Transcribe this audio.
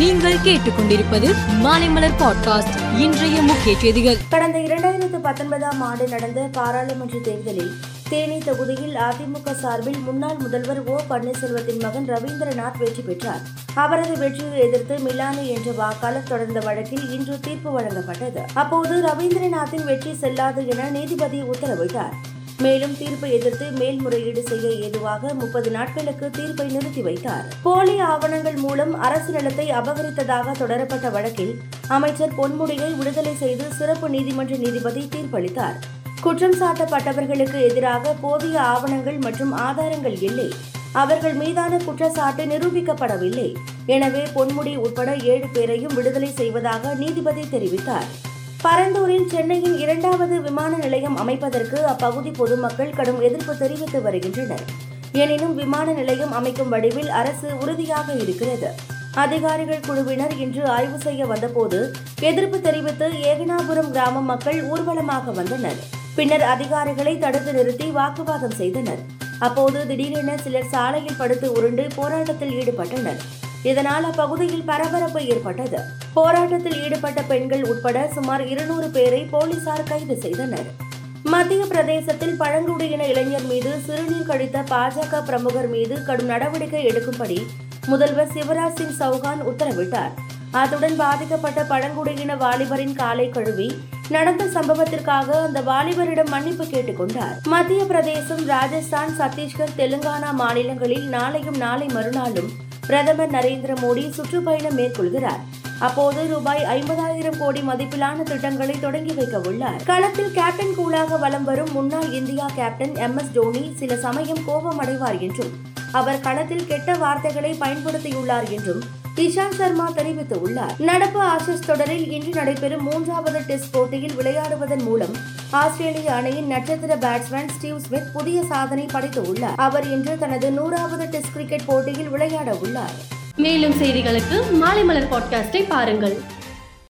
நீங்கள் கேட்டுக்கொண்டிருப்பது மாலைமலர் பாட்காஸ்ட். இன்றைய முக்கிய செய்திகள். கடந்த இரண்டாயிரத்து பத்தொன்பதாம் ஆண்டு நடந்த பாராளுமன்ற தேர்தலில் தேனி தொகுதியில் அதிமுக சார்பில் முன்னாள் முதல்வர் ஓ பன்னீர்செல்வத்தின் மகன் ரவீந்திரநாத் வெற்றி பெற்றார். அவரது வெற்றியை எதிர்த்து மிலானி என்ற வாக்காளர் தொடர்ந்த வழக்கில் இன்று தீர்ப்பு வழங்கப்பட்டது. அப்போது ரவீந்திரநாத்தின் வெற்றி செல்லாது என நீதிபதி உத்தரவிட்டார். மேலும் தீர்ப்பை எதிர்த்து மேல்முறையீடு செய்ய ஏதுவாக முப்பது நாட்களுக்கு தீர்ப்பை நிறுத்தி வைத்தார். போலி ஆவணங்கள் மூலம் அரசு நிலத்தை அபகரித்ததாக தொடரப்பட்ட வழக்கில் அமைச்சர் பொன்முடியை விடுதலை செய்து சிறப்பு நீதிமன்ற நீதிபதி தீர்ப்பளித்தார். குற்றம் சாட்டப்பட்டவர்களுக்கு எதிராக போதிய ஆவணங்கள் மற்றும் ஆதாரங்கள் இல்லை. அவர்கள் மீதான குற்றச்சாட்டு நிரூபிக்கப்படவில்லை. எனவே பொன்முடி உட்பட ஏழு பேரையும் விடுதலை செய்வதாக நீதிபதி தெரிவித்தார். பரந்தூரில் சென்னையின் இரண்டாவது விமான நிலையம் அமைப்பதற்கு அப்பகுதி பொதுமக்கள் கடும் எதிர்ப்பு தெரிவித்து வருகின்றனர். எனினும் விமான நிலையம் அமைக்கும் வடிவில் அரசு உறுதியாக இருக்கிறது. அதிகாரிகள் குழுவினர் இன்று ஆய்வு செய்ய வந்தபோது எதிர்ப்பு தெரிவித்து ஏகனாபுரம் கிராம மக்கள் ஊர்வலமாக வந்தனர். பின்னர் அதிகாரிகளை தடுத்து நிறுத்தி வாக்குவாதம் செய்தனர். அப்போது திடீரென சிலர் சாலையில் படுத்து உருண்டு போராட்டத்தில் ஈடுபட்டனர். இதனால் அப்பகுதியில் பரபரப்பு ஏற்பட்டது. போராட்டத்தில் ஈடுபட்ட பெண்கள் உட்பட சுமார் இருநூறு பேரை போலீசார் கைது செய்தனர். மத்திய பிரதேசத்தில் பழங்குடியின இளைஞர் மீது சிறுநீர் கழித்த பாஜக பிரமுகர் மீது கடும் நடவடிக்கை எடுக்கும்படி முதல்வர் சிவராஜ் சிங் சௌகான் உத்தரவிட்டார். அத்துடன் பாதிக்கப்பட்ட பழங்குடியின வாலிபரின் காலை கழுவி நடந்த சம்பவத்திற்காக அந்த வாலிபரிடம் மன்னிப்பு கேட்டுக்கொண்டார். மத்திய பிரதேசம் ராஜஸ்தான் சத்தீஸ்கர் தெலுங்கானா மாநிலங்களில் நாளையும் நாளை மறுநாளும் பிரதமர் நரேந்திர மோடி சுற்றுப்பயணம் மேற்கொள்கிறார். அப்போது ரூபாய் ஐம்பதாயிரம் கோடி மதிப்பிலான திட்டங்களை தொடங்கி வைக்க உள்ளார் களத்தில் கேப்டன் கூலாக வலம் வரும் முன்னாள் India captain M S Dhoni சில சமயம் கோபமடைவார் என்றும் அவர் களத்தில் கெட்ட வார்த்தைகளை பயன்படுத்தியுள்ளார் என்றும் இஷாந்த் சர்மா தெரிவித்துள்ளார் நடப்பு ஆஷஸ் தொடரில் இன்று நடைபெறும் மூன்றாவது டெஸ்ட் போட்டியில் விளையாடுவதன் மூலம் ஆஸ்திரேலிய அணியின் நட்சத்திர பேட்ஸ்மேன் ஸ்டீவ் ஸ்மித் புதிய சாதனை படைத்துள்ளார் அவர் இன்று தனது நூறாவது டெஸ்ட் கிரிக்கெட் போட்டியில் விளையாட உள்ளார். மேலும் செய்திகளுக்கு மாலை மலர் பாட்காஸ்டை பாருங்கள்.